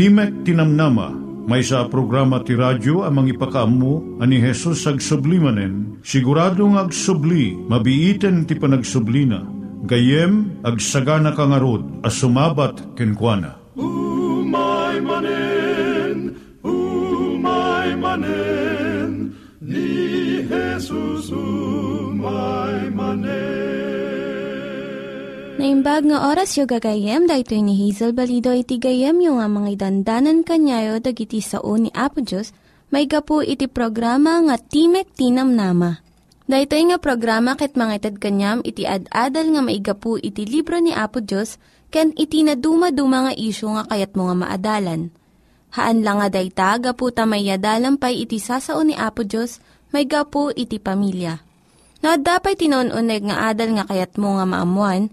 Timek Tinamnama, may sa programa ti radyo amang ipakaamu ani Jesus ag sublimanen, siguradong ag subli, mabiiten ti panagsublina, gayem ag sagana kangarod as sumabat kenkwana. Umay manen, umay manen, ni Jesus umay Naimbag nga oras yung gagayem, dahito ni Hazel Balido iti gayem yung nga mga dandanan kanyayo dagiti sao ni Apo Diyos, may gapu iti programa nga Timek Tinam Nama. Dahito nga programa ket mga itad kanyam iti ad-adal nga maigapu iti libro ni Apo Diyos, ken iti na dumaduma nga isyo nga kayat mo nga maadalan. Haan lang nga dayta, gapu tamayadalam iti sasao ni Apo Diyos, may gapu iti pamilya. No, dapat tinon-uneg nga adal nga kayat mo nga maamuan,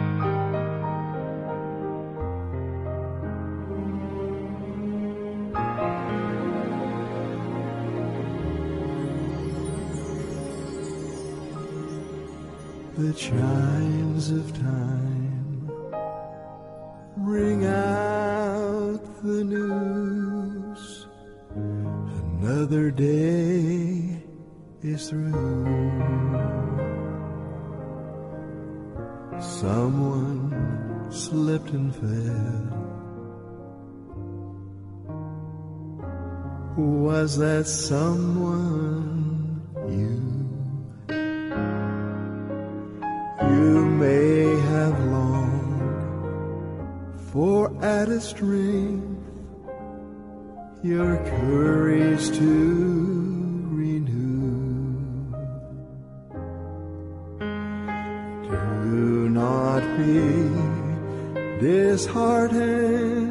The chimes of time ring out the news. Another day is through. Someone slipped and fell. Was that someone you? You may have longed for added strength, your courage to renew. Do not be disheartened,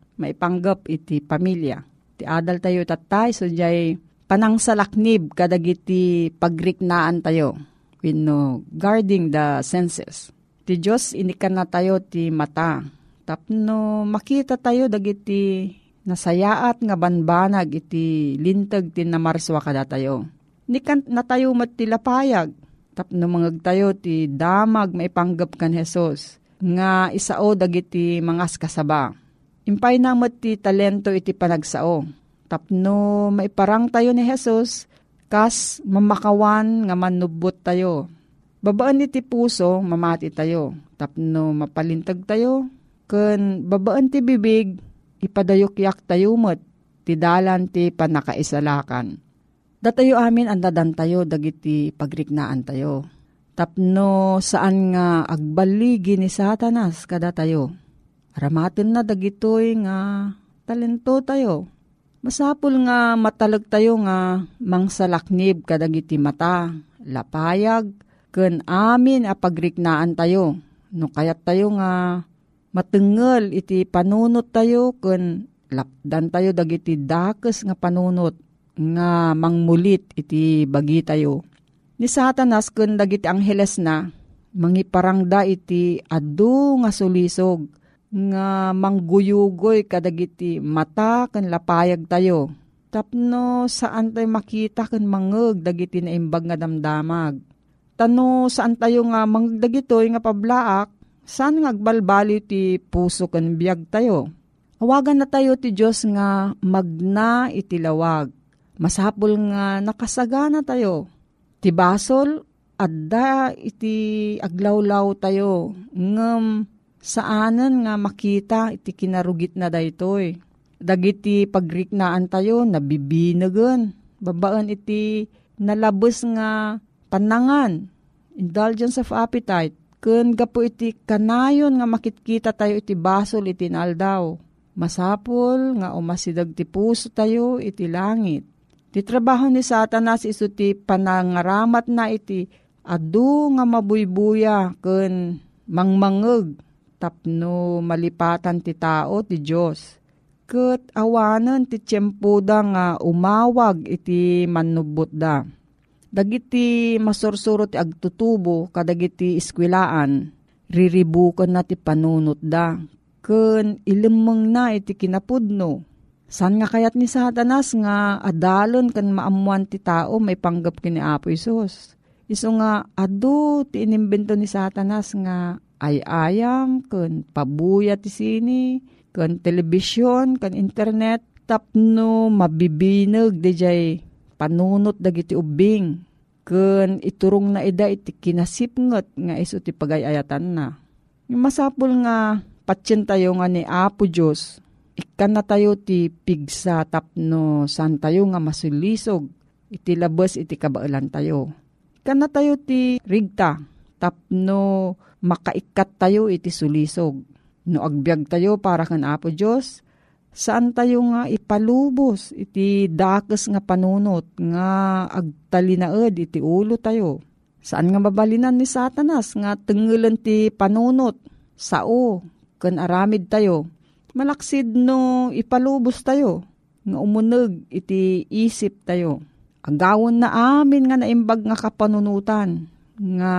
maipanggap iti pamilya. Ti adal tayo tatay so jay panangsalaknib kadagiti pagriknaan tayo. Wino, guarding the senses. Ti Diyos inikan na tayo ti mata. Tapno makita tayo dagiti nasayaat nga banbanag iti lintag ti namarswa kada tayo. Nikan na tayo matilapayag. Tapno mangag tayo ti damag maipanggap kan Jesus. Nga isao dagiti mangas kasaba. Impay na ti talento iti panagsao. Tapno maiparang tayo ni Jesus, kas mamakawan nga manubot tayo. Babaan iti puso, mamati tayo. Tapno mapalintag tayo. Kun babaan ti bibig, ipadayok-yak tayo mo't ti dalan ti panakaisalakan. Datayo amin ang dadan tayo, dagiti pagriknaan tayo. Tapno saan nga agbaligi ni satanas kada tayo. Aramatin na dagitoy nga talento tayo. Masapul nga matalag tayo nga mangsalaknib kadagiti mata, lapayag, ken amin a pagriknaan tayo. No kayat tayo nga matengel iti panunot tayo ken lapdan tayo dagiti dakes nga panunot nga mangmulit iti bagi tayo. Ni satanas ken dagiti angheles na mangiparangda iti adu nga sulisog nga mangguyugoy kadagiti mata ken lapayag tayo. Tapno saan tayo makita ken mangeg dagiti naimbag nga damdamag. Tano saan tayo nga mangdagitoy nga pablaak, saan nga agbalbali ti puso ken biyag tayo. Awagan na tayo ti Diyos nga magna iti lawag. Masapul nga nakasagana tayo. Ti basol, adda iti aglawlaw tayo. Ngem saanan nga makita iti kinarugit na daytoy. Dagiti pagriknaan tayo, nabibinagan. Babaan iti nalabos nga panangan, indulgence of appetite. Kun gapo iti kanayon nga makitkita tayo iti basol iti naldaw. Masapol nga umasidag ti puso tayo iti langit. Ti trabaho ni satanas iso ti panangaramat na iti adu nga mabuybuya kun mangmangeg tapno malipatan ti tao ti Diyos. Kat awanan ti tiyempo nga umawag iti manubot da. Dagiti masursuro ti agtutubo kadagiti iskwilaan, riribukan na ti panunot da. Kun ilimang na iti kinapudno. San nga kayat ni satanas nga adalon kan maamuan ti tao may panggap kini Apo Isos. Iso nga adu ti inimbento ni satanas nga ay ayam, kun pabuya ti sini, kun telebisyon, kun internet, tapno mabibinag di jay panunot dagiti ubing. Kun iturong na ida iti kinasipngot nga iso ti pagayayatan na. Masapul nga patsyen tayo nga ni Apo Diyos, ikan na tayo ti pigsa tapno san tayo nga masulisog, iti labas iti kabailan tayo. Ikan na tayo ti rigta, tapno makaikat tayo iti sulisog. No agbyag tayo para kan Apo Diyos, saan tayo nga ipalubos iti dakes nga panunot nga agtalinaed iti ulo tayo. Saan nga babalinan ni Satanas nga tengelan ti panunot sao ken aramid tayo. Malaksid no ipalubos tayo nga umuneg iti isip tayo. Agawon na amin nga naimbag nga kapanunutan nga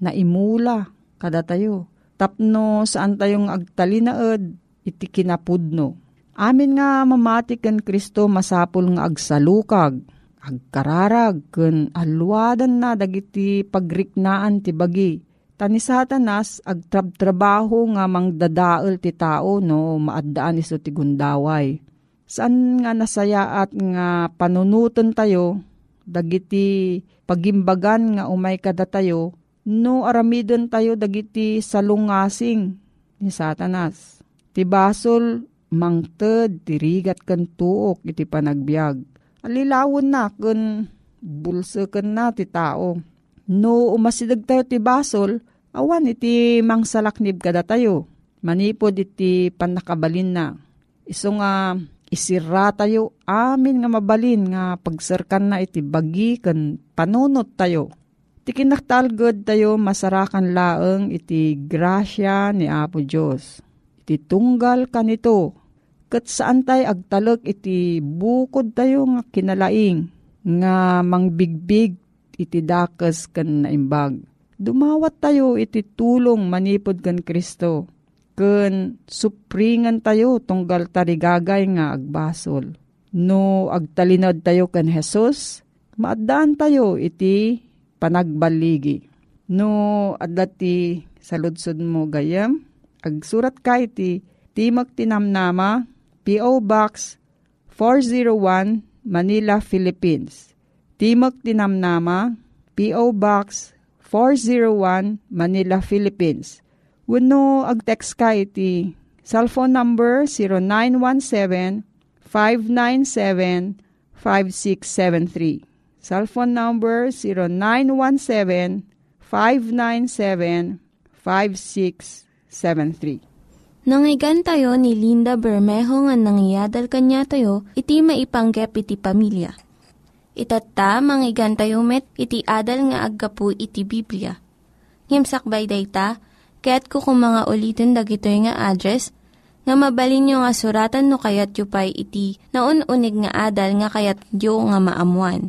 naimula kada tayo. Tapno saan tayong agtalinaed iti kinapudno. Amin nga mamati ken Kristo masapul nga agsalukag, agkararag ken alwadan na dagiti pagriknaan ti bagi. Tani satanas agtrab-trabaho nga mangdadael ti tao no maaddaan iso ti gundaway. Saan nga nasayaat nga panunutan tayo dagiti pagimbagan nga umay kada tayo no aramidon tayo dagiti salungasing ni satanas. Ti basol mangted, tirigat kan tuok, iti panagbiag. Alilawon na, kun bulsa kan na ti tao. No umasidag tayo ti basol, awan iti mangsalaknib kada tayo. Manipod iti panakabalin na. Iso nga isira tayo amin nga mabalin nga pagsarkan na iti bagi kan panunot tayo. Iti kinaktalgod tayo masarakan laeng iti grasya ni Apo Diyos. Iti tunggal kanito. Kat saan tayo agtalok iti bukod tayo nga kinalaing nga mangbigbig iti dakas kan naimbag. Dumawat tayo iti tulong manipod kan Kristo. Kun supringan tayo tunggal tarigagay nga agbasol. No agtalinod tayo kan Jesus, maadaan tayo iti panagbaligi. No adati sa ludsod mo gayam, agsurat ka iti Timog Tinamnama, P.O. Box 401, Manila, Philippines. Timog Tinamnama, P.O. Box 401, Manila, Philippines. Wano ag-text ka iti cellphone number 0917-597-5673. Cellphone number 0917-597-5673. Nangyigan tayo ni Linda Bermejo nga nangyadal kanya tayo, iti maipanggep iti pamilya. Itatta, manggigan tayo met, iti adal nga aggapu iti Biblia. Ngimsakbay day ta, kaya't kukumanga ulitin dagito nga address, nga mabalin nga suratan no kayat yu pa'y iti na unig nga adal nga kayat yu nga maamuan.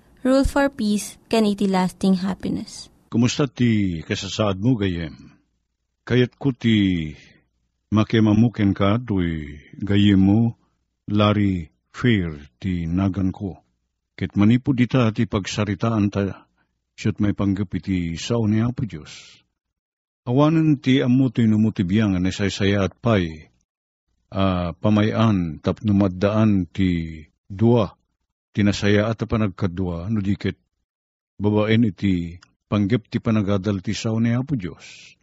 Rule for Peace, can iti lasting happiness. Kumusta ti kasasaad mo gayem? Kayat ko ti makimamuken ka tuy gayem mo lari fair ti nagan ko. Ket manipod dita ti pagsaritaan ta, siyot may panggap iti sao ni Apo Diyos. Awanan ti amu ti numutibiyang na saysaya at pay, uh, pamayan tap numaddaan ti dua, tinasaya at panagkadua, no dikit babaen iti panggap ti panagadal ti sao ni Apo Diyos.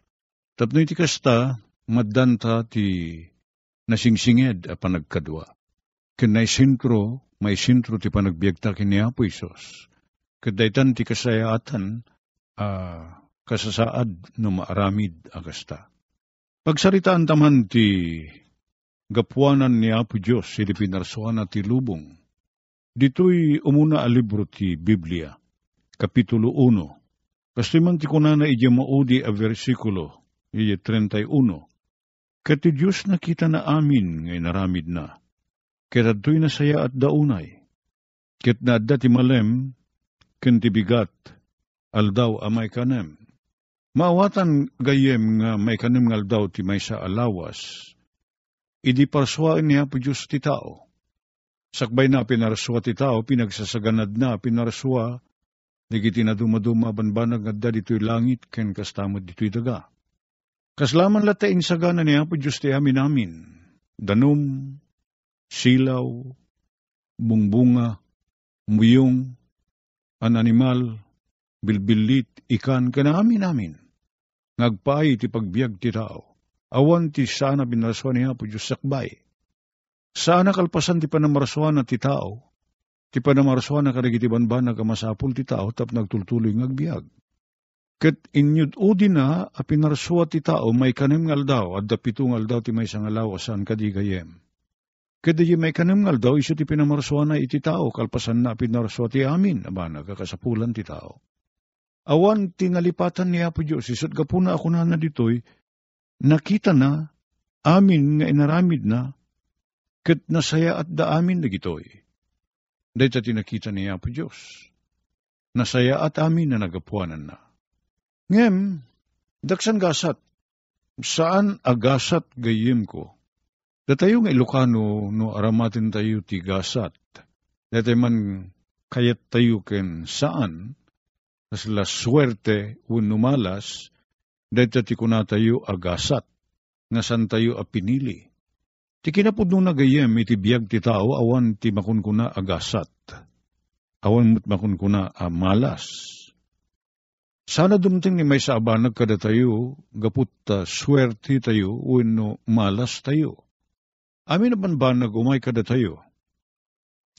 Tapno iti kasta, maddanta ti nasingsinged a panagkadua. Kinay sintro, may sintro ti panagbiagta kini Apo Isos. Kadaytan ti kasayaatan, uh, kasasaad no maaramid agasta. Pagsaritaan taman ti gapuanan ni Apo Diyos, iti pinarsuan ti lubong. Dito'y umuna a libro ti Biblia, Kapitulo 1. Kastiman ti kunana ija maudi a versikulo, iya 31. Kati Diyos nakita na amin ngay naramid na. Kaya to'y nasaya at daunay. Ket na ti malem, ken ti bigat, aldaw amay kanem. Maawatan gayem nga may kanem nga ti may sa alawas, idi parswain niya po Diyos ti tao. Sakbay na pinarswa ti tao, pinagsasaganad na pinarswa, nagiti na dumaduma banbanag nga dito'y langit, ken kastamad dito'y daga. Kaslaman latain sagana niya po Diyos ti amin amin, danom, silaw, bungbunga, muyong, an animal, bilbilit, ikan, kanaamin namin. Ngagpay ti pagbiag ti tao. Awan ti sana binaraswan niya po Diyos sakbay. Sana kalpasan ti panamaraswan na ti tao, ti panamaraswan na karigitiban ba nagamasapul ti tao tap nagtultuloy ngagbiag. Kat inyud udi na a pinaraswa ti tao may kanem ngal daw at dapito ngal daw ti may sangalaw asan kadigayem. Kada di may kanamngal daw, iso ti pinamaraswa na iti tao, kalpasan na pinaraswa ti amin, aba nagkakasapulan ti tao. Awan tinalipatan niya po Diyos, isot ka po na ako na na ditoy, nakita na, amin nga inaramid na, kat nasaya at da amin na gitoy. Dahil ta tinakita niya po Diyos, nasaya at amin na nagapuanan na. Ngem, daksan gasat, saan agasat gayim ko? Datayo nga Ilocano no aramatin tayo ti gasat. Dati man kayat tayo ken saan, tas la swerte un numalas, dati ti kuna tayo agasat, nga san tayo apinili. Ti kinapod nung nagayem iti biyag ti tao awan ti makunkuna agasat. Awan mo't makunkuna amalas. Sana dumting ni may saabanag kada tayo, gaput ta swerte tayo, no malas tayo. Amin naman ba nagumay kada tayo?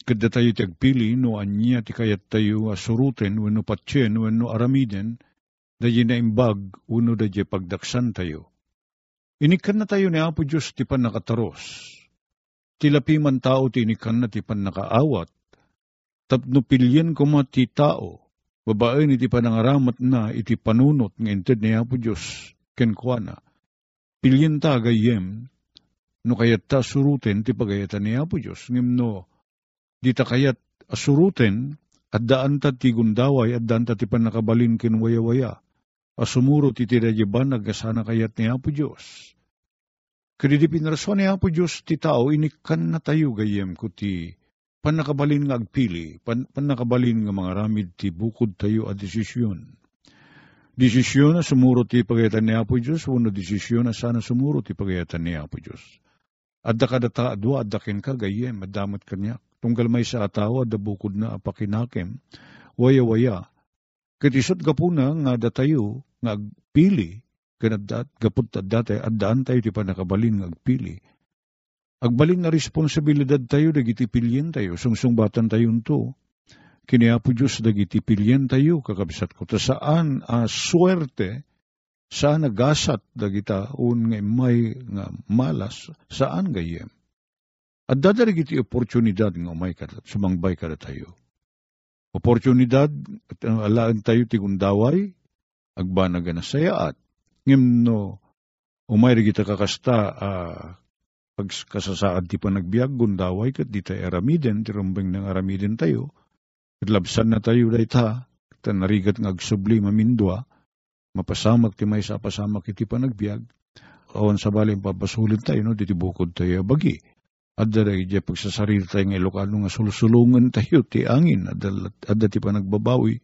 Kada tayo tagpili, no anya ti kayat tayo asuruten, no patyen, no aramiden, da na imbag, uno da pagdaksan tayo. Inikan na tayo ni Apo Diyos ti pan nakataros. Tilapi man tao ti inikan na ti pan nakaawat. Tapno pilyen ko ti tao, babae ni ti panangaramat na iti panunot ng inted ni Apo Diyos, kenkwana. Pilyen ta gayem, no kayat ta suruten ti pagayatan ni Apo Diyos. Ngem no, di ta kayat asuruten, at daan ta ti gundaway, at daan ta ti panakabalin kinwaya-waya. Asumuro ti tirajiban, nagasana kayat ni Apo Diyos. Kadi di pinaraswan ni Apo Diyos ti tao, inikan na tayo gayem ko ti panakabalin nga agpili, pan, panakabalin nga mga ramid ti bukod tayo a desisyon. Desisyon na sumuro ti pagayatan ni Apo Diyos, wano desisyon na sana sumuro ti pagayatan ni Apo Diyos. Adda ka data adwa, adda ken ka gayem, adamat kanya. Tunggal may sa atawa, adda bukod na apakinakem, waya-waya. Katisot ka po na nga datayo, nga agpili, kanadat, at dati, addaan tayo ti panakabalin nga agpili. Agbalin nga responsibilidad tayo, dagiti pilyen tayo, sungsung-batan tayo to. Kiniapo Diyos, dagiti pilyen tayo, kakabisat ko. Ta saan a swerte, saan nagasat dagita un nga may nga malas saan gayem at dadari giti oportunidad nga umay kada sumangbay kada tayo oportunidad at alaan tayo ti gundaway agbanaga na sayaat ngem no umay kita kakasta uh, pag kasasaad ti panagbiag gundaway kat di aramiden ti rumbeng ng aramiden tayo at labsan na tayo dayta ta narigat nga agsubli mamindwa mapasamak ti may sa pasamak iti panagbiag, awan sa baling papasulit tayo, no, diti bukod tayo bagi. At daray, di pagsasarili tayo ng Ilocano nga sulusulungan tayo, ti angin, at ti panagbabawi,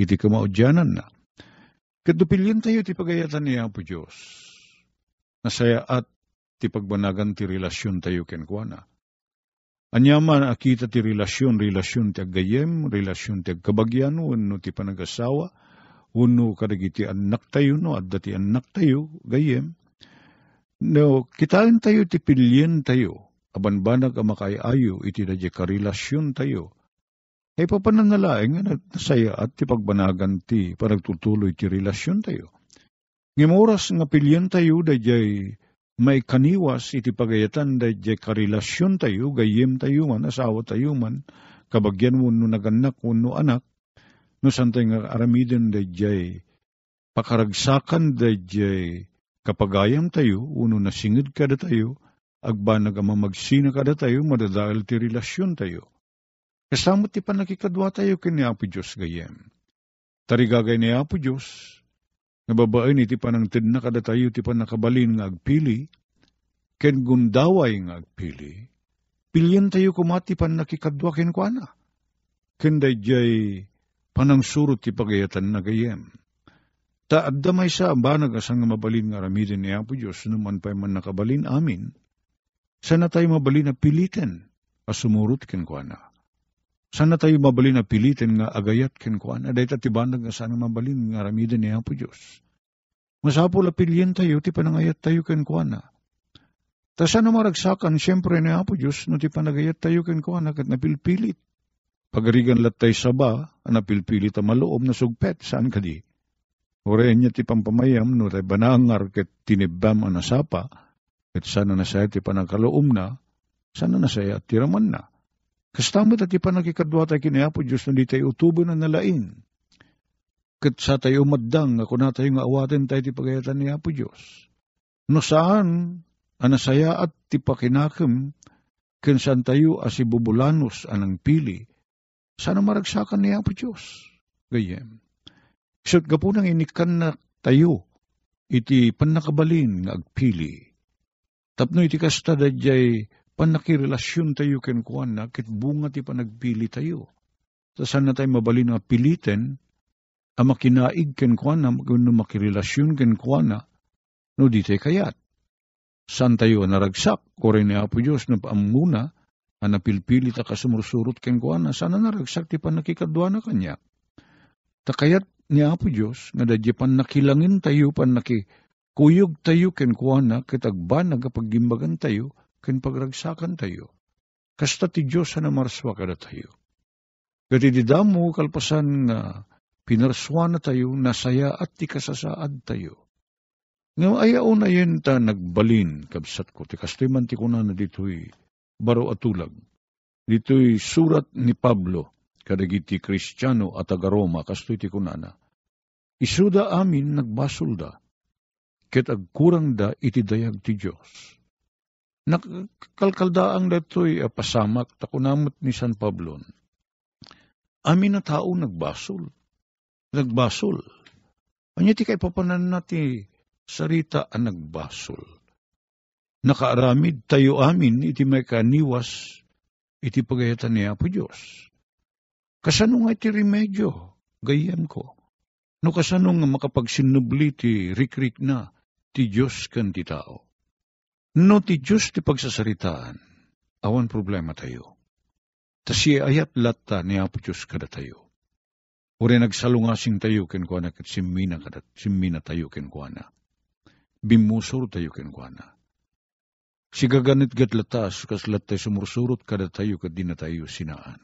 iti kamaudyanan na. Kadupilyan tayo ti pagayatan niya po Diyos. Nasaya at ti pagbanagan ti relasyon tayo kenkwana. Anyaman akita ti relasyon, relasyon ti agayem, relasyon ti agkabagyan, no ti panagasawa, uno kadagiti anak tayo no at dati anak tayo gayem no kitaan tayo ti pilyen tayo aban banag ang makaayo iti dadya karelasyon tayo. Ay papananalaing nga nasaya at ti pagbanagan ti panagtutuloy ti relasyon tayo. Ngimuras nga pilyen tayo dadyay may kaniwas iti pagayatan dadyay karelasyon tayo gayem tayo man asawa tayo man kabagyan mo no naganak no anak no santay nga aramiden dayjay pakaragsakan dayjay kapagayam tayo, uno na singid kada tayo, agbanag ama magsina kada tayo, madadahal ti relasyon tayo. Kasama ti panakikadwa tayo kini Apo Diyos gayem. Tarigagay ni Apo Diyos, nga babae ni ti panangtid na kada tayo ti panakabalin nga agpili, ken gundaway nga agpili, pilyan tayo kumati pan nakikadwa ken kuana. Ken dayjay panang surot ti pagayatan na gayem. Ta adda may sa banag asang mabalin nga ramidin ni Apo Diyos, naman pa man nakabalin amin, sana tayo mabalin na pilitin, asumurot ken kuana. Sana tayo mabalin na pilitin nga agayat ken kuana, dahi tatibanag nga sana mabalin nga ramidin ni Apo Diyos. Masapo la pilyen tayo, ti panangayat tayo ken kuana. Ta sana maragsakan, siyempre ni Apo Diyos, no ti panagayat tayo ken kuana, kat napilpilit Pagarigan latay saba, anapilpili ta maloob na sugpet, saan ka di? Ore niya ti pampamayam, no tay banangar ket tinibam anasapa, ket sana na saya ti panagkaloom na, sana na saya at tiraman na. Kastamot at ti panagkikadwa tayo kiniapo Diyos na di tayo utubo na nalain. Ket sa tayo umaddang, ako na tayo nga awatin tayo ti pagayatan ni Apo Diyos. No saan, anasaya at ti pakinakim, ken saan tayo asibubulanos anang pili, sana maragsakan niya po Diyos. Gayem. Isot ka po nang inikan na tayo, iti panakabalin nga agpili. Tapno iti kasta dadyay panakirelasyon tayo ken kuan na, kit bunga ti panagpili tayo. Sa saan tayo mabalin nga piliten, ang makinaig ken kuan na, no makirelasyon ken kuan na, no di tayo kayat. San tayo naragsak, kore ni Apo Diyos na paamuna, ang napilpili ta kasumursurot ken kuan na, sana naragsak ti panakikadwa na kanya. Takayat ni Apo Diyos, nga dadya pan nakilangin tayo, pan kuyog tayo ken kuana, kitagban nagapagimbagan tayo, ken pagragsakan tayo. Kasta ti Diyos na marswa kada tayo. Gati di damo kalpasan nga pinarswa na tayo, nasaya at ti kasasaad tayo. Nga ayaw na yun ta nagbalin, kabsat ko, ti kastoy man ti kuna na dito'y baro atulag. Dito'y surat ni Pablo, kadagiti Kristiyano at taga Roma, kastoy ti kunana. Isuda amin nagbasol da, ket agkurang da iti dayag ti Diyos. Nakalkaldaang dato'y pasamak, takunamot ni San Pablon. Amin na tao nagbasol. Nagbasol. Anya ti kay papanan nati sarita ang nagbasol. Nakaaramid tayo amin iti may kaniwas iti pagayatan niya po Diyos. Kasano nga iti remedyo, gayem ko. No kasano nga makapagsinubli ti rikrik na ti Diyos kan ti tao. No ti Diyos ti pagsasaritaan, awan problema tayo. Ta siya ayat lata ni Apo Diyos kada tayo. Uri nagsalungasing tayo ken kuana kat simmina kada simmina tayo ken kuana. Bimusor tayo ken kuana. Si gaganit gat latas kas latay sumursurot kada tayo kat di na tayo sinaan.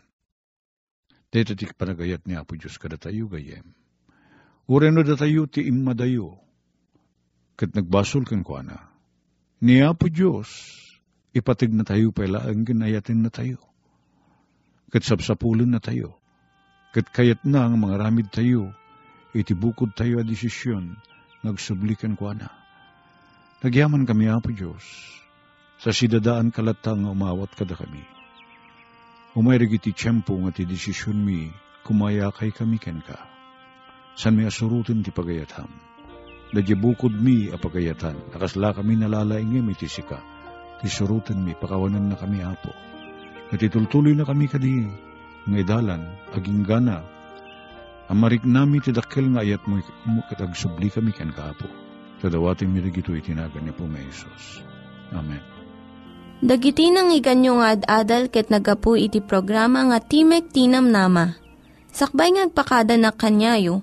Ti panagayat ni Apo Diyos kada tayo gayem. Uri no da tayo ti imadayo. Kat nagbasol ken kuana. Ni Apo Diyos, ipatig na tayo pala ang ginayatin na tayo. Kat sapsapulin na tayo. Kat kayat na ang mga ramid tayo, itibukod tayo a desisyon, nagsublikan ko na. Nagyaman kami, Apo Diyos, sa sidadaan kalatang umawat kada kami. Umayrig iti tiyempo nga ti desisyon mi, kumaya kay kami ken ka. San mi asurutin ti pagayatam. Dadya bukod mi a pagayatan, nakasla kami nalalaingim iti sika. Ti surutin mi, pakawanan na kami, Apo. At itultuloy na kami kadi, nga idalan, aging gana, amarik nami ti dakkel nga ayat mo, katagsubli kami ken kaapo. Tadawating mirig ito itinagan ni po may Isos. Amen. Dagiti nang iganyo nga ad-adal ket nagapu iti programa nga Timek Tinam Nama. Sakbay ngagpakada na kanyayo,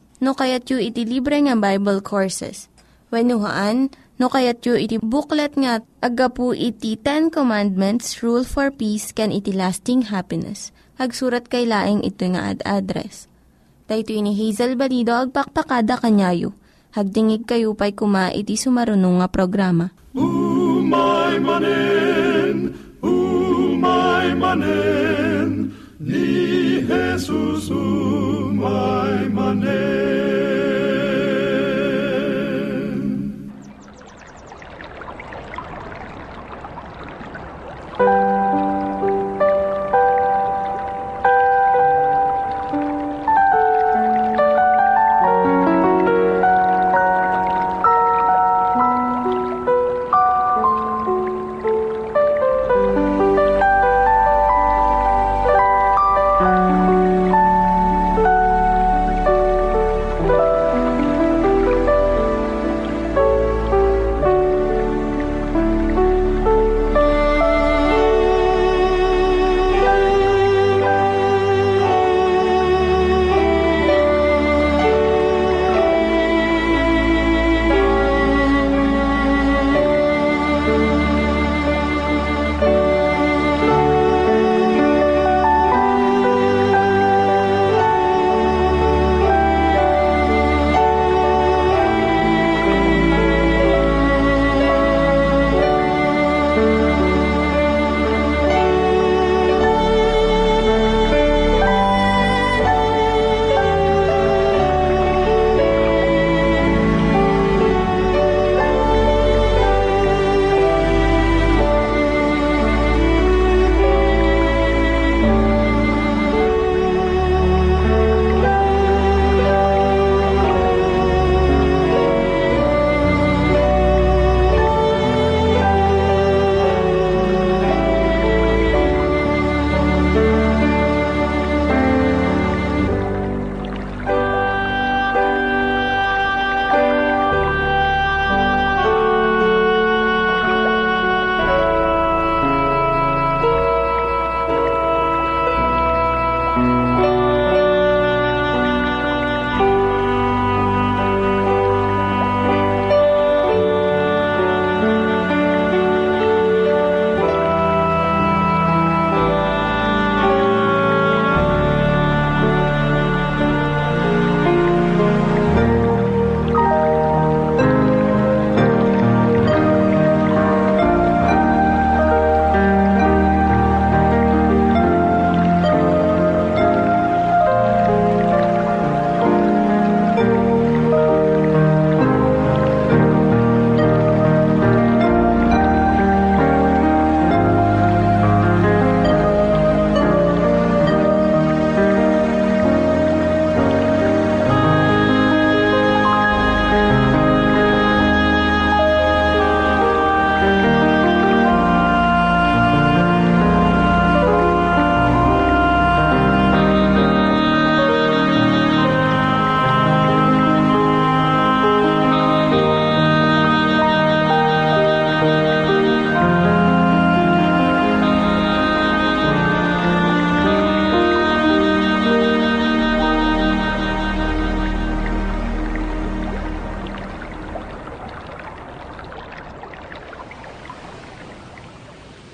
no kayat yu iti libre nga Bible Courses. Wainuhaan, no kayat yu iti booklet nga agapu iti Ten Commandments, Rule for Peace, can iti lasting happiness. Hagsurat kay laing ito nga ad address. Dito ni Hazel Balido, agpakpakada kanyayo. Hagdingig kayo pa'y kuma iti sumarunong nga programa. Umay manen, umay manen, ni Jesus umay